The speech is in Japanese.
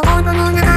子供の